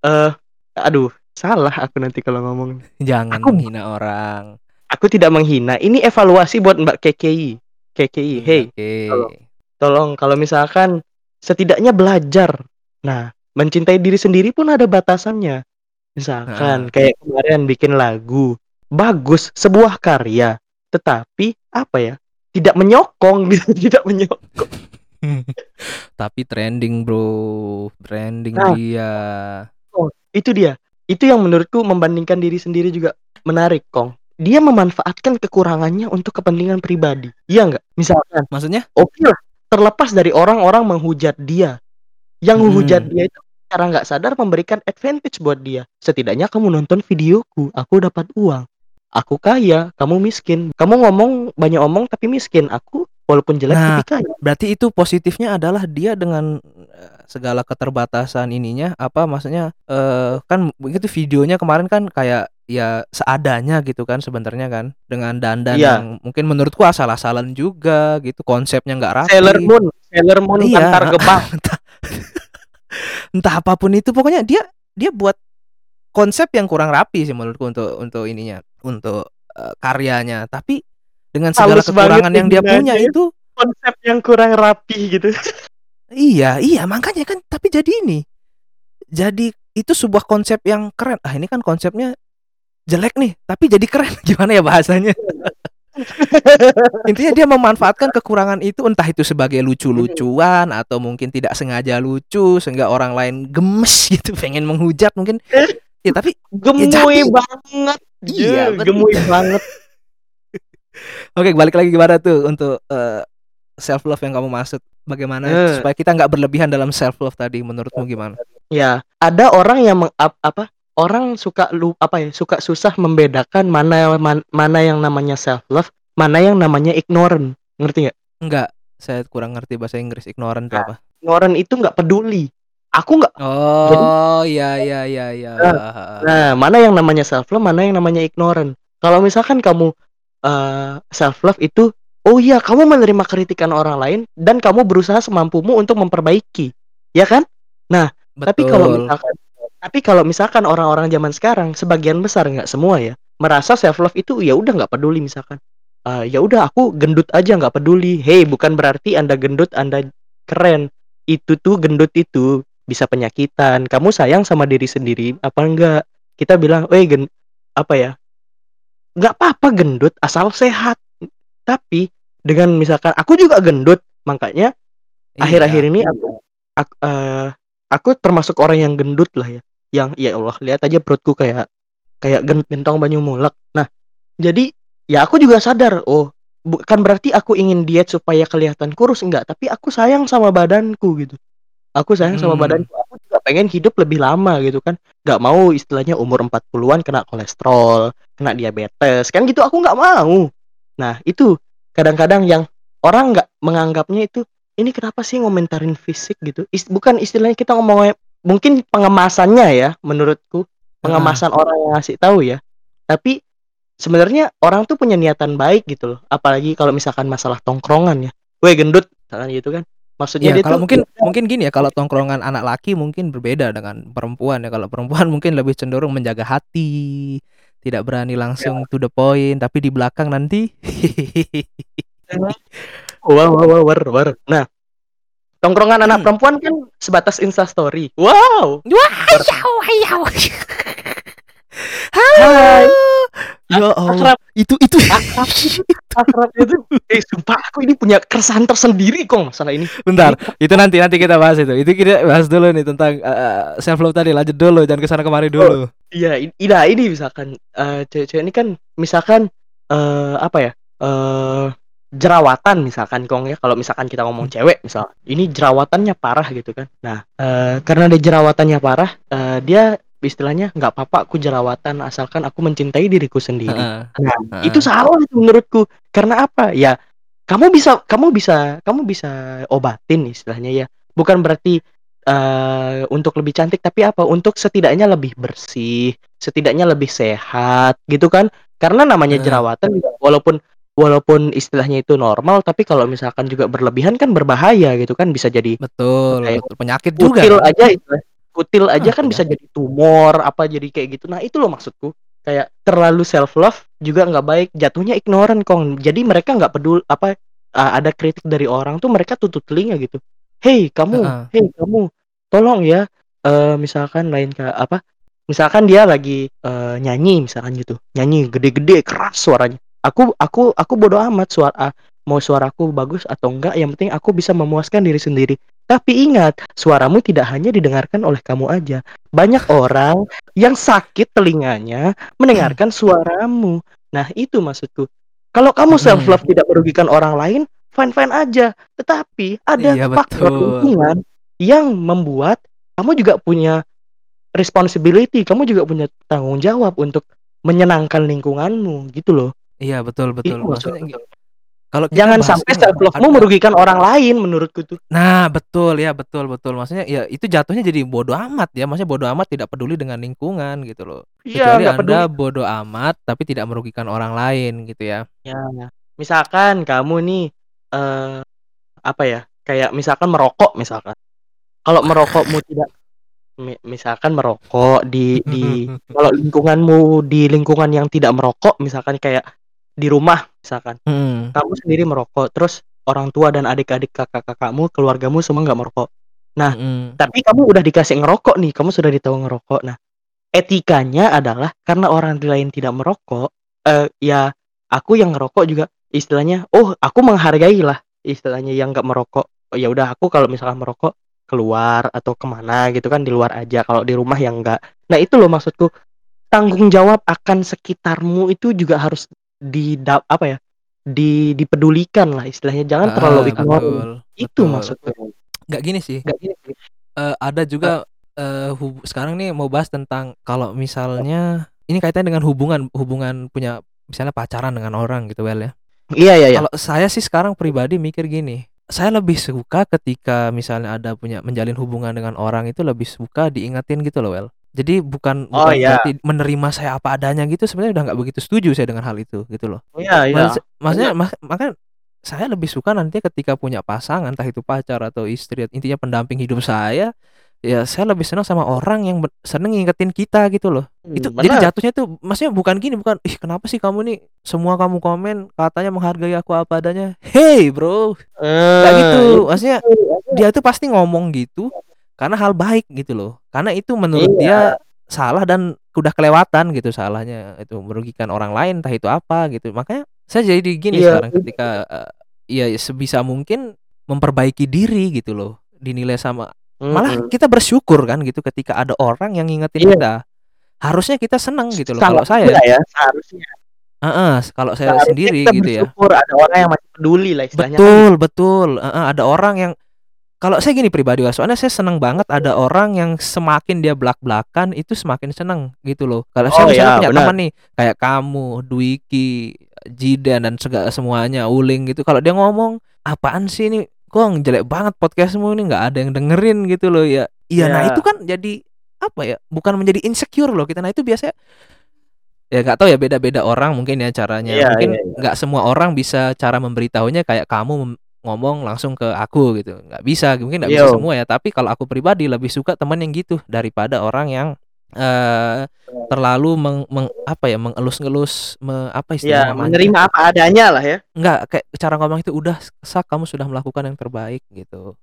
eh aduh salah aku nanti kalau ngomong Jangan Aku- menghina orang. aku tidak menghina ini evaluasi buat Mbak KKI KKI Hmm, hey Oke. Tolong. tolong kalau misalkan setidaknya belajar nah mencintai diri sendiri pun ada batasannya misalkan kayak kemarin bikin lagu bagus sebuah karya tetapi apa ya tidak menyokong tidak menyokong Tapi trending, Bro. Trending Nah. dia. Itu dia. Itu yang menurutku membandingkan diri sendiri juga menarik kong. Dia memanfaatkan kekurangannya untuk kepentingan pribadi. Iya nggak? Misalkan Maksudnya? oke lah terlepas dari orang-orang menghujat dia. Yang Hmm. menghujat dia itu cara nggak sadar memberikan advantage buat dia. Setidaknya kamu nonton videoku aku dapat uang. Aku kaya kamu miskin. Kamu ngomong banyak omong tapi miskin. Aku walaupun jelek Nah. Berarti itu positifnya adalah dia dengan eh, segala keterbatasan ininya apa maksudnya eh kan begitu videonya kemarin kan kayak ya seadanya gitu kan sebenarnya kan dengan dandan Iya. yang mungkin menurutku asal-asalan juga gitu konsepnya nggak rapi Sailor Moon Sailor Moon Iya. antar gebang entah, entah apa pun itu pokoknya dia dia buat konsep yang kurang rapi sih menurutku untuk untuk ininya untuk eh, karyanya tapi dengan segala Halus kekurangan yang dia punya ya. itu. Konsep yang kurang rapi gitu. Iya, iya makanya kan tapi jadi ini. Jadi itu sebuah konsep yang keren. Ah, ini kan konsepnya jelek nih, tapi jadi keren. Gimana ya bahasanya? Intinya dia memanfaatkan kekurangan itu entah itu sebagai lucu-lucuan atau mungkin tidak sengaja lucu sehingga orang lain gemes gitu pengen menghujat mungkin. Ya tapi Gemuy jadi. banget. Iya, Iya, gemuy banget. Oke, balik lagi gimana tuh untuk self love yang kamu maksud? Bagaimana Eh. supaya kita nggak berlebihan dalam self love tadi menurutmu gimana? Ya, ada orang yang meng, ap- apa? Orang suka lu apa ya? Suka susah membedakan mana man- mana yang namanya self love, mana yang namanya ignorant. Ngerti nggak? Enggak, saya kurang ngerti bahasa Inggris. Ignorant itu Nah. apa? Ignorant itu nggak peduli. Aku nggak. Oh, iya iya iya iya. Nah, mana yang namanya self love, mana yang namanya ignorant. Kalau misalkan kamu eh self love itu, oh iya kamu menerima kritikan orang lain dan kamu berusaha semampumu untuk memperbaiki, ya kan? Tapi kalau Betul. misalkan tapi kalau misalkan orang-orang zaman sekarang sebagian besar nggak semua ya merasa self love itu ya udah nggak peduli misalkan. "Ah, ya udah aku gendut aja nggak peduli. Hei bukan berarti anda gendut anda keren. Itu tuh gendut itu bisa penyakitan. Kamu sayang sama diri sendiri apa enggak? Kita bilang eh gen apa ya nggak apa-apa gendut asal sehat. Tapi dengan misalkan aku juga gendut makanya akhir-akhir Iya. ini aku aku, eh, aku termasuk orang yang gendut lah ya. Yang ya Allah lihat aja perutku kayak kayak gen- gentong banyu mulek nah jadi ya aku juga sadar oh bukan berarti aku ingin diet supaya kelihatan kurus. Enggak tapi aku sayang sama badanku gitu. Aku sayang sama Mm. badanku. Aku juga pengen hidup lebih lama gitu kan. Nggak mau istilahnya umur 40-an kena kolesterol kena diabetes. Kan gitu aku nggak mau. Nah itu kadang-kadang yang orang nggak menganggapnya itu ini kenapa sih ngomentarin fisik? gitu. Is- bukan istilahnya kita ngomongnya mungkin pengemasannya ya menurutku. Pengemasan orang yang ngasih tahu ya. Tapi sebenarnya orang tuh punya niatan baik gitu loh. Apalagi kalau misalkan masalah tongkrongan ya. Weh gendut misalkan gitu kan. Maksudnya Ya, dia kalau tuh mungkin mungkin gini ya kalau tongkrongan anak laki mungkin berbeda dengan perempuan ya. Kalau perempuan mungkin lebih cenderung menjaga hati, tidak berani langsung to the point, tapi di belakang nanti Wow, wow, wow, war, war. Nah, tongkrongan anak Hmm. perempuan kan sebatas Insta story. Wow. Yaw, yaw. Hai. Ya Allah, Akrab, itu itu. akrab, akrab itu. Eh, sumpah aku ini punya keresahan tersendiri kok masalah ini. Bentar, itu nanti nanti kita bahas itu. Itu kita bahas dulu nih tentang self love tadi. Lanjut dulu, jangan ke sana kemari dulu. Iya, i- iya ini misalkan eh cewek-cewek ini kan misalkan eh apa ya? Eh jerawatan misalkan kong ya kalau misalkan kita ngomong cewek misal ini jerawatannya parah gitu kan nah eh karena dia jerawatannya parah eh dia istilahnya nggak apa-apa aku jerawatan asalkan aku mencintai diriku sendiri Heeh. Nah, Heeh. itu salah itu menurutku. Karena apa? Ya, kamu bisa kamu bisa kamu bisa obatin istilahnya ya. Bukan berarti eh untuk lebih cantik tapi apa? Untuk setidaknya lebih bersih, setidaknya lebih sehat gitu kan. Karena namanya jerawatan juga walaupun walaupun istilahnya itu normal tapi kalau misalkan juga berlebihan kan berbahaya gitu kan bisa jadi Betul, Kayak betul. Penyakit juga. kutil aja itu kutil aja Ah, kan penyakit. bisa jadi tumor apa jadi kayak gitu. Nah itu loh maksudku. Kayak terlalu self love juga nggak baik. Jatuhnya ignorant kong. Jadi mereka nggak peduli apa uh, ada kritik dari orang tuh mereka tutup telinga gitu. Hei kamu Heeh. hei kamu tolong ya eh misalkan lain ke apa misalkan dia lagi eh, nyanyi misalkan gitu. Nyanyi gede-gede keras suaranya. Aku aku aku bodoh amat suara mau suaraku bagus atau enggak yang penting aku bisa memuaskan diri sendiri tapi ingat suaramu tidak hanya didengarkan oleh kamu aja. Banyak orang yang sakit telinganya mendengarkan suaramu. Nah itu maksudku. Kalau kamu self love tidak merugikan orang lain fine fine aja. Tetapi ada Iya, faktor lingkungan yang membuat kamu juga punya responsibility kamu juga punya tanggung jawab untuk menyenangkan lingkunganmu gitu loh. Iya, betul betul. Itu Maksudnya. Kalau jangan sampai self love-mu merugikan orang lain menurutku tuh Nah, betul ya, betul betul. Maksudnya ya itu jatuhnya jadi bodoh amat ya. Maksudnya bodoh amat tidak peduli dengan lingkungan gitu loh. iya Kecuali nggak peduli Anda bodoh amat tapi tidak merugikan orang lain gitu ya. Ya, misalkan kamu nih eh apa ya? Kayak misalkan merokok misalkan. Kalau merokokmu tidak mi- misalkan merokok di di kalau lingkunganmu di lingkungan yang tidak merokok misalkan kayak di rumah misalkan. Hmm. kamu sendiri merokok terus orang tua dan adik-adik kakak-kakakmu keluargamu semua nggak merokok. Nah Mm-mm. tapi kamu udah dikasih ngerokok nih kamu sudah ditahu ngerokok. Nah etikanya adalah karena orang lain tidak merokok eh ya aku yang ngerokok juga. Istilahnya oh aku menghargai lah istilahnya yang nggak merokok. Oh, ya udah aku kalau misalkan merokok keluar atau ke mana gitu kan di luar aja. Kalau di rumah yang enggak nah itu loh maksudku. Tanggung jawab akan sekitarmu itu juga harus di apa ya di dipedulikan lah istilahnya jangan Ah, terlalu ignore itu betul. maksudku Nggak gini sih. nggak gini sih. Eh, ada juga eh, hub- sekarang nih mau bahas tentang kalau misalnya ini kaitannya dengan hubungan hubungan punya misalnya pacaran dengan orang gitu well ya. iya iya iya Kalau saya sih sekarang pribadi mikir gini, saya lebih suka ketika misalnya ada punya menjalin hubungan dengan orang itu lebih suka diingatin gitu loh well. Jadi bukan Oh, bukan iya. berarti menerima saya apa adanya gitu sebenarnya udah nggak begitu setuju saya dengan hal itu gitu loh. iya iya Maksud- maksudnya mak- maka saya lebih suka nanti ketika punya pasangan entah itu pacar atau istri intinya pendamping hidup saya ya saya lebih senang sama orang yang seneng ngingetin kita gitu loh Hmm, itu benar. jadi jatuhnya tuh maksudnya bukan gini bukan ih kenapa sih kamu nih semua kamu komen katanya menghargai aku apa adanya hey bro Eh, kayak gitu maksudnya dia tuh pasti ngomong gitu karena hal baik gitu loh karena itu menurut Iya. dia salah dan udah kelewatan gitu salahnya itu merugikan orang lain entah itu apa gitu makanya saya jadi gini Iya. sekarang ketika eh, ya sebisa mungkin memperbaiki diri gitu loh dinilai sama malah Mm-mm. kita bersyukur kan gitu ketika ada orang yang ngingetin Iya. kita harusnya kita senang gitu loh kalau saya ya seharusnya Heeh, kalau saya Seharusnya sendiri kita gitu ya ada orang yang masih peduli lah istilahnya kan Betul, betul. Heeh, ada orang yang kalau saya gini pribadi, soalnya saya seneng banget ada orang yang semakin dia belak-belakan itu semakin seneng gitu loh. Kalau saya Oh, misalnya ya, punya benar. teman nih kayak kamu, Dwiki, Jidan dan segala semuanya, Uling gitu. Kalau dia ngomong, apaan sih ini? Kok jelek banget podcastmu ini nggak ada yang dengerin gitu loh ya. Iya, nah Ya. itu kan jadi apa ya? Bukan menjadi insecure loh kita. Nah itu biasanya ya nggak tahu ya beda-beda orang mungkin ya caranya. Iya, mungkin iya, iya. nggak semua orang bisa cara memberitahunya kayak kamu ngomong langsung ke aku gitu. Nggak bisa, mungkin nggak bisa semua ya. Tapi kalau aku pribadi lebih suka teman yang gitu daripada orang yang eh terlalu meng, meng- apa ya mengelus-ngelus me- apa ya istilahnya manja. menerima apa adanya lah ya Enggak, kayak cara ngomong itu udah sak kamu sudah melakukan yang terbaik gitu.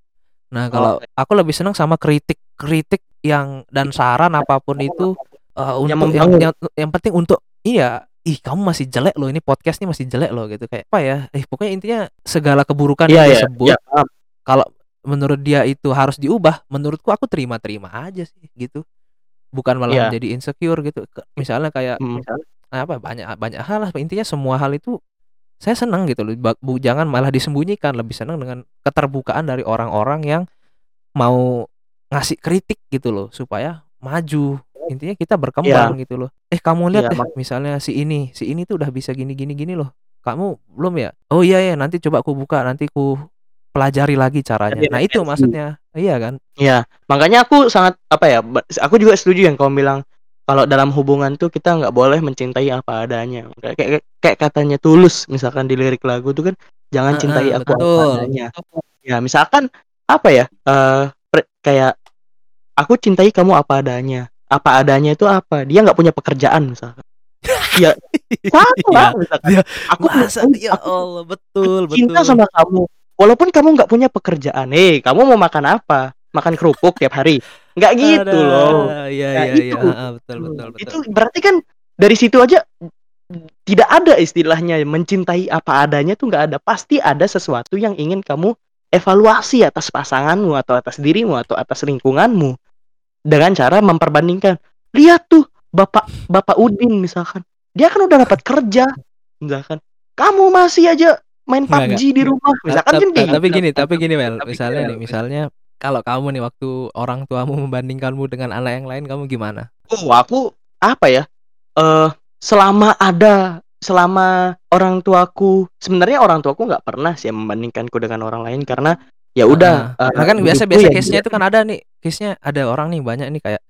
Nah, kalau Oke. aku lebih senang sama kritik-kritik yang dan saran apa pun itu eh, untuk yang, membangun. yang yang penting untuk iya, ih kamu masih jelek loh ini podcast ini masih jelek loh gitu kayak apa ya? Eh pokoknya intinya segala keburukan Iya yang iya sebut iya paham. kalau menurut dia itu harus diubah, menurutku aku terima-terima aja sih gitu. Bukan malah Iya. menjadi insecure gitu. Misalnya kayak Hmm. apa banyak banyak hal lah intinya semua hal itu saya senang gitu loh bu, jangan malah disembunyikan lebih senang dengan keterbukaan dari orang-orang yang mau ngasih kritik gitu loh supaya maju intinya kita berkembang gitu loh eh kamu lihat Iya, deh misalnya si ini si ini tuh udah bisa gini gini gini loh kamu belum ya oh iya ya nanti coba aku buka nanti ku pelajari lagi caranya nah itu maksudnya iya kan Iya, makanya aku sangat apa ya? Aku juga setuju yang kamu bilang kalau dalam hubungan tuh kita nggak boleh mencintai apa adanya. Kayak, kayak kayak katanya tulus misalkan di lirik lagu tuh kan jangan Heeh, cintai aku apa betul. adanya. Ya misalkan apa ya? eh pre- kayak aku cintai kamu apa adanya. Apa adanya itu apa? Dia nggak punya pekerjaan misalkan. Ya sama Iya. misalkan. Iya. Aku masa aku- ya aku Allah betul cinta betul sama kamu walaupun kamu nggak punya pekerjaan eh kamu mau makan apa makan kerupuk tiap hari nggak gitu Ada. loh Iya Nah, iya itu. iya Heeh, betul betul betul. itu berarti kan dari situ aja tidak ada istilahnya mencintai apa adanya tuh nggak ada pasti ada sesuatu yang ingin kamu evaluasi atas pasanganmu atau atas dirimu atau atas lingkunganmu dengan cara memperbandingkan. Lihat tuh bapak bapak Udin misalkan. Dia kan udah dapat kerja misalkan. Kamu masih aja main PUBG di rumah. Misalkan Ta- kan tapi gitu. gini, tapi gini Mel, Tapi misalnya gini, nih, misalnya kalau kamu nih waktu orang tuamu membandingkanmu dengan anak yang lain, kamu gimana? Oh, aku apa ya? Eh, selama ada, selama orang tuaku, sebenarnya orang tuaku nggak pernah sih membandingkanku dengan orang lain karena ya udah. Heeh. eh, Nah, kan biasa biasa ya case-nya dia. itu kan ada nih, case-nya ada orang nih banyak nih kayak,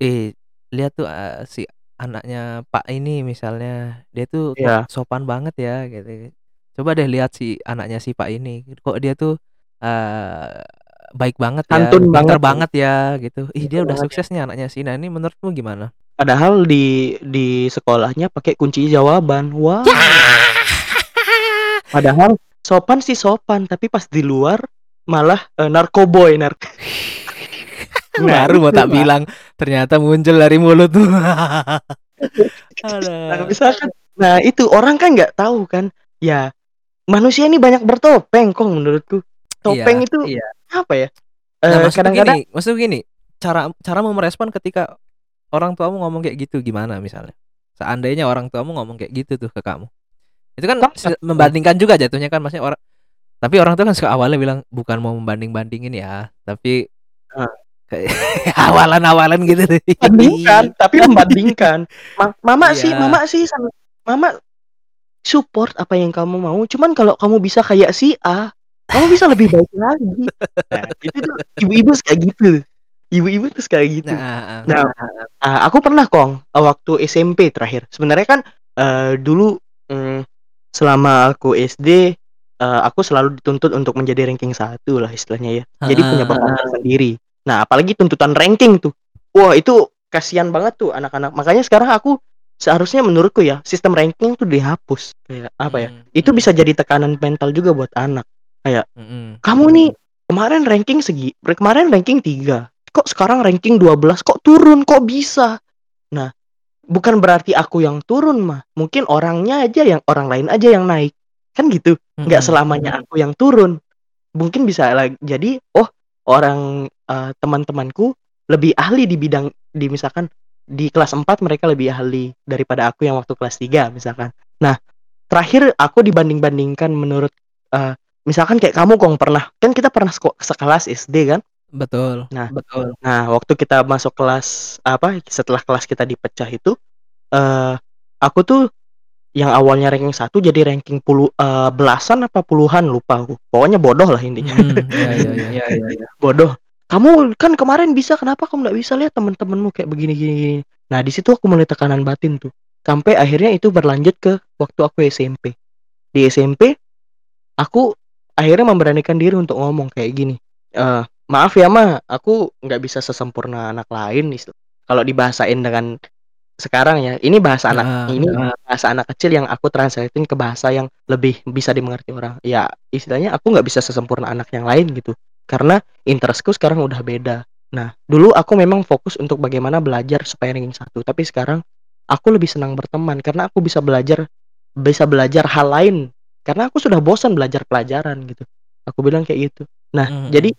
eh lihat tuh eh, si anaknya Pak ini misalnya, dia tuh Iya. sopan banget ya gitu. Coba deh lihat si anaknya si Pak ini, kok dia tuh eh baik banget ya, Santun pintar banget. banget ya gitu. Ih dia udah banget sukses nih anaknya si. Nah ini menurutmu gimana? Padahal di di sekolahnya pakai kunci jawaban. Wah. Padahal sopan sih sopan, tapi pas di luar malah uh, narkoboy nark. nah, Baru mau tak bilang ternyata muncul dari mulut tuh. nah, misalkan, nah itu orang kan nggak tahu kan, ya manusia ini banyak bertopeng kok menurutku. Topeng iya, itu iya. apa ya? Nah, uh, kadang-kadang maksud gini, cara cara mau merespon ketika orang tuamu ngomong kayak gitu gimana misalnya? Seandainya orang tuamu ngomong kayak gitu tuh ke kamu. Itu kan membandingkan juga jatuhnya kan maksudnya orang tapi orang tuh kan suka awalnya bilang bukan mau membanding-bandingin ya, tapi uh. awalan-awalan gitu. Bandingkan, tapi membandingkan. Ma mama iya. sih, mama sih mama support apa yang kamu mau. Cuman kalau kamu bisa kayak si A, kamu bisa lebih baik lagi. Nah, itu tuh ibu-ibu kayak gitu. Ibu-ibu tuh kayak gitu. Nah, nah, nah, aku pernah kong waktu SMP terakhir. Sebenarnya kan uh, dulu um, selama aku SD uh, aku selalu dituntut untuk menjadi ranking satu lah istilahnya ya. Jadi punya bapak sendiri. Nah, apalagi tuntutan ranking tuh. Wah, itu kasihan banget tuh anak-anak. Makanya sekarang aku seharusnya menurutku ya, sistem ranking tuh dihapus. Kayak apa ya? Hmm. Itu bisa jadi tekanan mental juga buat anak. Kayak hmm. kamu nih kemarin ranking segi, kemarin ranking 3. Kok sekarang ranking 12? Kok turun? Kok bisa? Nah, bukan berarti aku yang turun mah mungkin orangnya aja yang orang lain aja yang naik kan gitu nggak hmm. selamanya aku yang turun mungkin bisa lagi jadi oh orang uh, teman-temanku lebih ahli di bidang di misalkan di kelas 4 mereka lebih ahli daripada aku yang waktu kelas 3 misalkan nah terakhir aku dibanding-bandingkan menurut uh, misalkan kayak kamu kong pernah kan kita pernah sekelas SD kan Betul. Nah, betul. Nah, waktu kita masuk kelas apa setelah kelas kita dipecah itu uh, aku tuh yang awalnya ranking satu jadi ranking puluh uh, belasan apa puluhan lupa aku. Pokoknya bodoh lah intinya. Hmm, iya, iya, iya, iya, iya, iya. bodoh. Kamu kan kemarin bisa, kenapa kamu nggak bisa lihat teman-temanmu kayak begini gini gini. Nah, di situ aku mulai tekanan batin tuh. Sampai akhirnya itu berlanjut ke waktu aku SMP. Di SMP aku akhirnya memberanikan diri untuk ngomong kayak gini. Uh, maaf ya mah aku nggak bisa sesempurna anak lain kalau dibahasain dengan sekarang ya ini bahasa anak uh, ini uh. bahasa anak kecil yang aku translatein ke bahasa yang lebih bisa dimengerti orang. Ya istilahnya aku nggak bisa sesempurna anak yang lain gitu karena interestku sekarang udah beda. Nah dulu aku memang fokus untuk bagaimana belajar supaya ranking satu tapi sekarang aku lebih senang berteman karena aku bisa belajar bisa belajar hal lain. Karena aku sudah bosan belajar pelajaran gitu. Aku bilang kayak gitu. Nah mm -hmm. jadi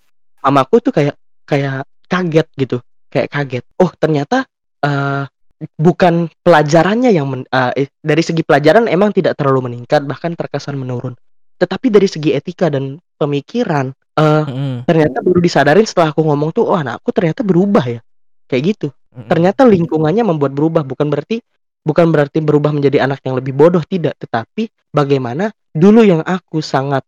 mamaku tuh kayak kayak kaget gitu. Kayak kaget. Oh ternyata uh, bukan pelajarannya yang men, uh, eh, dari segi pelajaran emang tidak terlalu meningkat bahkan terkesan menurun tetapi dari segi etika dan pemikiran uh, mm. ternyata baru disadarin setelah aku ngomong tuh oh anakku ternyata berubah ya kayak gitu mm. ternyata lingkungannya membuat berubah bukan berarti bukan berarti berubah menjadi anak yang lebih bodoh tidak tetapi bagaimana dulu yang aku sangat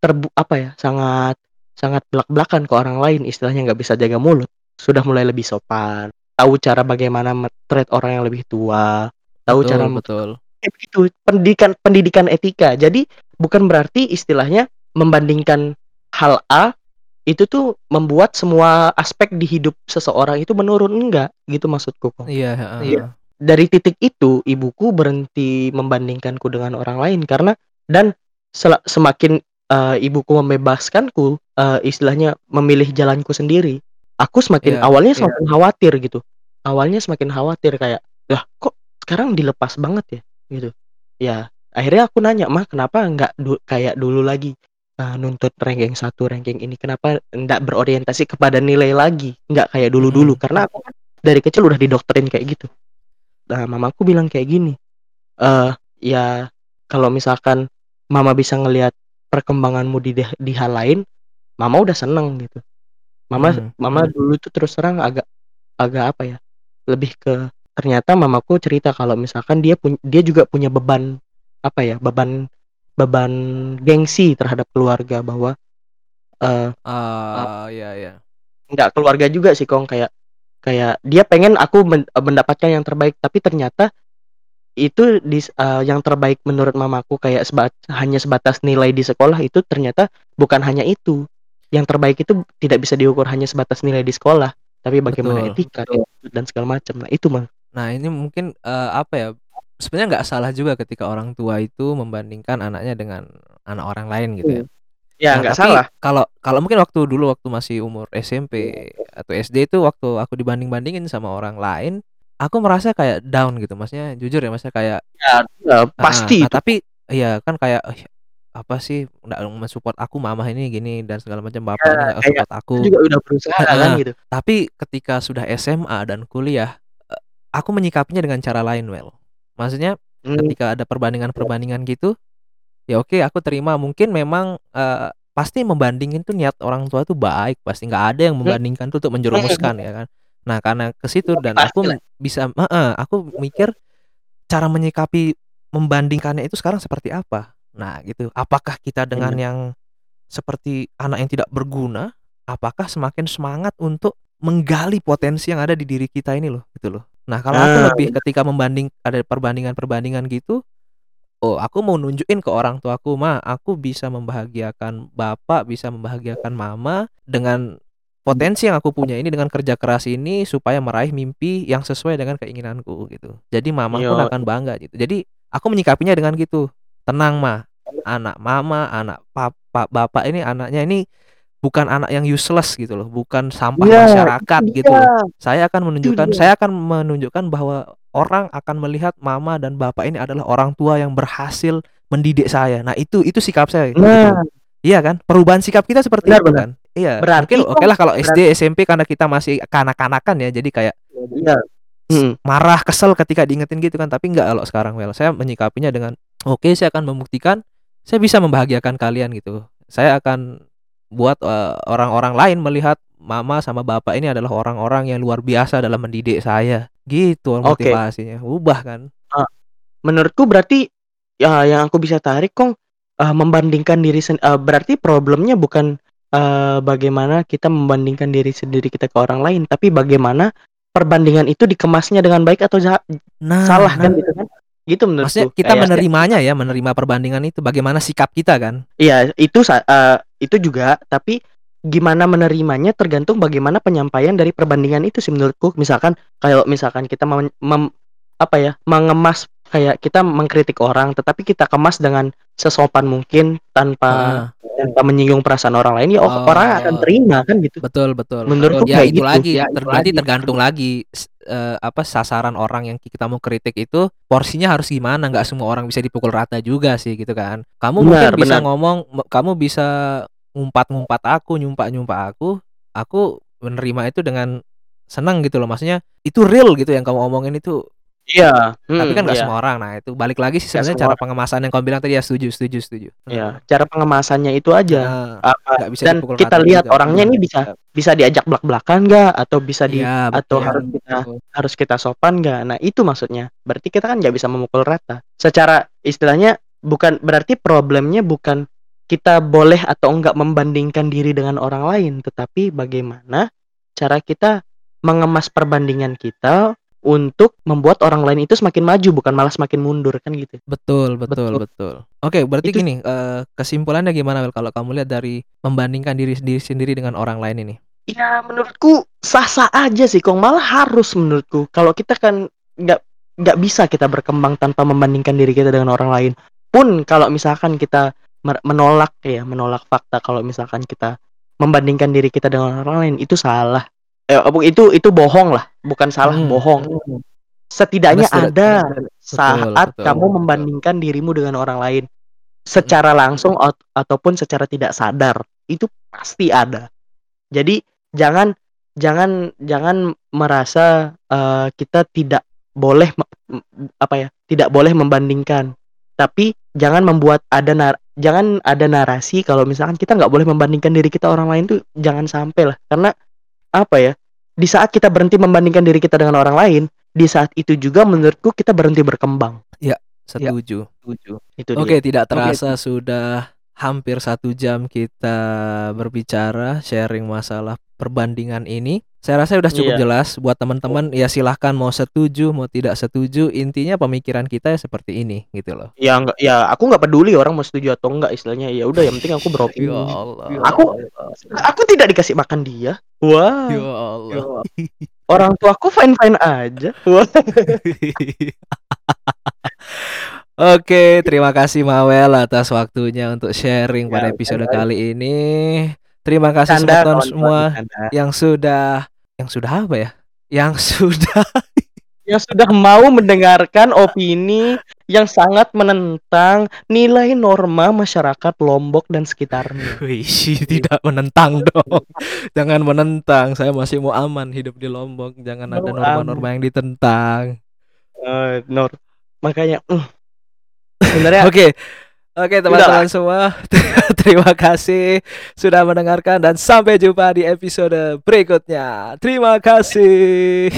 terbu apa ya sangat sangat belak-belakan ke orang lain istilahnya nggak bisa jaga mulut sudah mulai lebih sopan tahu cara bagaimana treat orang yang lebih tua tahu betul, cara betul eh, begitu pendidikan pendidikan etika jadi bukan berarti istilahnya membandingkan hal A itu tuh membuat semua aspek di hidup seseorang itu menurun enggak gitu maksudku kok iya uh. iya dari titik itu ibuku berhenti membandingkanku dengan orang lain karena dan semakin uh, ibuku membebaskanku uh, istilahnya memilih jalanku sendiri aku semakin yeah, awalnya iya. semakin yeah. khawatir gitu awalnya semakin khawatir kayak lah kok sekarang dilepas banget ya gitu ya akhirnya aku nanya mah kenapa nggak du kayak dulu lagi uh, nuntut ranking satu ranking ini kenapa nggak berorientasi kepada nilai lagi nggak kayak dulu dulu hmm. karena aku kan dari kecil udah didoktrin kayak gitu nah mamaku bilang kayak gini eh uh, ya kalau misalkan mama bisa ngelihat perkembanganmu di di hal lain mama udah seneng gitu mama hmm. mama hmm. dulu tuh terus terang agak agak apa ya lebih ke ternyata mamaku cerita kalau misalkan dia punya dia juga punya beban apa ya beban beban gengsi terhadap keluarga bahwa uh, uh, uh ya ya nggak keluarga juga sih kong. Kayak kayak dia pengen aku mendapatkan yang terbaik tapi ternyata itu di uh, yang terbaik menurut mamaku kayak sebat, hanya sebatas nilai di sekolah itu ternyata bukan hanya itu. Yang terbaik itu tidak bisa diukur hanya sebatas nilai di sekolah, tapi bagaimana Betul. etika dan segala macam. Nah, itu mah. Nah, ini mungkin uh, apa ya? sebenarnya nggak salah juga ketika orang tua itu membandingkan anaknya dengan anak orang lain gitu ya. Ya Nah, nggak tapi salah. kalau kalau mungkin waktu dulu waktu masih umur SMP atau SD itu waktu aku dibanding-bandingin sama orang lain, aku merasa kayak down gitu. Maksudnya jujur ya, maksudnya kayak Ya, ya, pasti Nah, itu. tapi iya kan kayak "Ih, apa sih nggak mensupport aku mamah ini gini dan segala macam bapak Ya, ini nggak support aku. Juga udah berusaha kan Heeh. gitu. Tapi ketika sudah SMA dan kuliah, eh, aku menyikapinya dengan cara lain, Well. Maksudnya Hmm, ketika ada perbandingan-perbandingan gitu, ya oke aku terima mungkin memang eh, pasti membandingin tuh niat orang tua tuh baik, pasti nggak ada yang hmm, membandingkan tuh untuk menjerumuskan ya kan. Nah, karena ke situ dan pasti aku bisa heeh, aku mikir cara menyikapi membandingkannya itu sekarang seperti apa. Nah, gitu. Apakah kita dengan Bener. yang seperti anak yang tidak berguna, apakah semakin semangat untuk menggali potensi yang ada di diri kita ini loh, gitu loh. Nah, kalau aku Nah, lebih ketika membanding ada perbandingan-perbandingan gitu, oh aku mau nunjukin ke orang tuaku, "Ma, aku bisa membahagiakan bapak, bisa membahagiakan mama dengan potensi yang aku punya ini dengan kerja keras ini supaya meraih mimpi yang sesuai dengan keinginanku," gitu. Jadi mama pun yo, akan bangga gitu. Jadi aku menyikapinya dengan gitu, "Tenang, Ma, anak mama, anak papa bapak ini anaknya ini bukan anak yang useless gitu loh, bukan sampah Iya, masyarakat itu gitu loh. Saya akan menunjukkan dia. saya akan menunjukkan bahwa orang akan melihat mama dan bapak ini adalah orang tua yang berhasil mendidik saya." Nah, itu itu sikap saya gitu Nah. Iya kan? Perubahan sikap kita seperti benar itu benar. kan. Iya, Berarti mungkin oke lah kalau berarti SD, SMP karena kita masih kanak-kanakan ya, jadi kayak Hmm. marah, kesel ketika diingetin gitu kan. Tapi enggak kalau sekarang well, saya menyikapinya dengan oke, saya akan membuktikan saya bisa membahagiakan kalian gitu. Saya akan buat eh, orang-orang lain melihat mama sama bapak ini adalah orang-orang yang luar biasa dalam mendidik saya. Gitu motivasinya. Ubah kan? Ah, menurutku berarti ya yang aku bisa tarik kong eh, membandingkan diri sen- eh, berarti problemnya bukan eh, bagaimana kita membandingkan diri sendiri kita ke orang lain, tapi bagaimana perbandingan itu dikemasnya dengan baik atau ja- salah Nah, kan gitu kan? Gitu maksudnya menurutku. kita Kayak menerimanya ya, menerima perbandingan itu bagaimana sikap kita kan? Iya, itu eh, itu juga, tapi gimana menerimanya tergantung bagaimana penyampaian dari perbandingan itu sih menurutku. Misalkan kalau misalkan kita mem, mem- apa ya, mengemas kayak kita mengkritik orang, tetapi kita kemas dengan sesopan mungkin tanpa Heeh. Tanpa menyinggung perasaan orang lain, ya oh, orang akan Oh, terima kan gitu. betul betul. Menurutku Ya kayak itu gitu. lagi, Ya, ter- lagi. tergantung lagi eh, apa sasaran orang yang kita mau kritik itu porsinya harus gimana? Nggak semua orang bisa dipukul rata juga sih gitu kan. Kamu mungkin Benar, bisa benar. ngomong, kamu bisa ngumpat-ngumpat aku, nyumpak-nyumpak aku, aku menerima itu dengan senang gitu loh. Maksudnya itu real gitu yang kamu omongin itu. Iya, Tapi hmm, kan nggak iya. semua orang. Nah itu balik lagi sih sebenarnya cara orang. pengemasan yang kamu bilang tadi ya setuju, setuju, setuju. Ya, Heeh. cara pengemasannya itu aja. Apa Nggak bisa dan kita lihat juga. orangnya ini bisa bisa diajak belak-belakan nggak atau bisa di Iya atau betul. harus kita harus kita sopan nggak? Nah, itu maksudnya. Berarti kita kan nggak bisa memukul rata. Secara istilahnya bukan berarti problemnya bukan kita boleh atau enggak membandingkan diri dengan orang lain, tetapi bagaimana cara kita mengemas perbandingan kita untuk membuat orang lain itu semakin maju bukan malah semakin mundur kan gitu. Betul, betul, Betul. betul. Oke, berarti Itu gini, eh, kesimpulannya gimana Wel kalau kamu lihat dari membandingkan diri diri sendiri dengan orang lain ini? Ya menurutku sah-sah aja sih Kong malah harus menurutku kalau kita kan nggak nggak bisa kita berkembang tanpa membandingkan diri kita dengan orang lain pun kalau misalkan kita menolak ya menolak fakta kalau misalkan kita membandingkan diri kita dengan orang lain itu salah eh, bu- itu itu bohong lah bukan salah Hmm. bohong. Setidaknya setidak- ada betul, saat betul. kamu membandingkan dirimu dengan orang lain. Secara langsung at- ataupun secara tidak sadar itu pasti ada. Jadi jangan jangan jangan merasa eh, kita tidak boleh apa ya tidak boleh membandingkan. Tapi jangan membuat ada nar jangan ada narasi kalau misalkan kita nggak boleh membandingkan diri kita orang lain tuh jangan sampai lah. Karena apa ya di saat kita berhenti membandingkan diri kita dengan orang lain di saat itu juga menurutku kita berhenti berkembang. Setuju. itu Oke, dia. tidak terasa sudah hampir satu jam kita berbicara sharing masalah perbandingan ini. Saya rasa udah cukup Iya. jelas buat teman-teman. Ya silahkan mau setuju mau tidak setuju. Intinya pemikiran kita ya seperti ini gitu loh. ya enggak ya aku nggak peduli orang mau setuju atau enggak istilahnya ya udah yang penting aku beropini Allah. aku aku tidak dikasih makan dia wah Ya Allah. Orang tuaku fine-fine aja. Oke, terima kasih Mawel atas waktunya untuk sharing pada Ya, episode canda. kali ini. Terima kasih Canda, kawan-kawan, semua canda. yang sudah yang sudah apa ya? Yang sudah Yang sudah mau mendengarkan opini yang sangat menentang nilai norma masyarakat Lombok dan sekitarnya. Wih, tidak menentang dong. Jangan menentang. Saya masih mau aman hidup di Lombok. Jangan ada Mau norma-norma yang ditentang. Eh, Nor. Makanya mm. Sebenarnya Oke. Oke, teman-teman semua. Terima kasih sudah mendengarkan dan sampai jumpa di episode berikutnya. Terima kasih.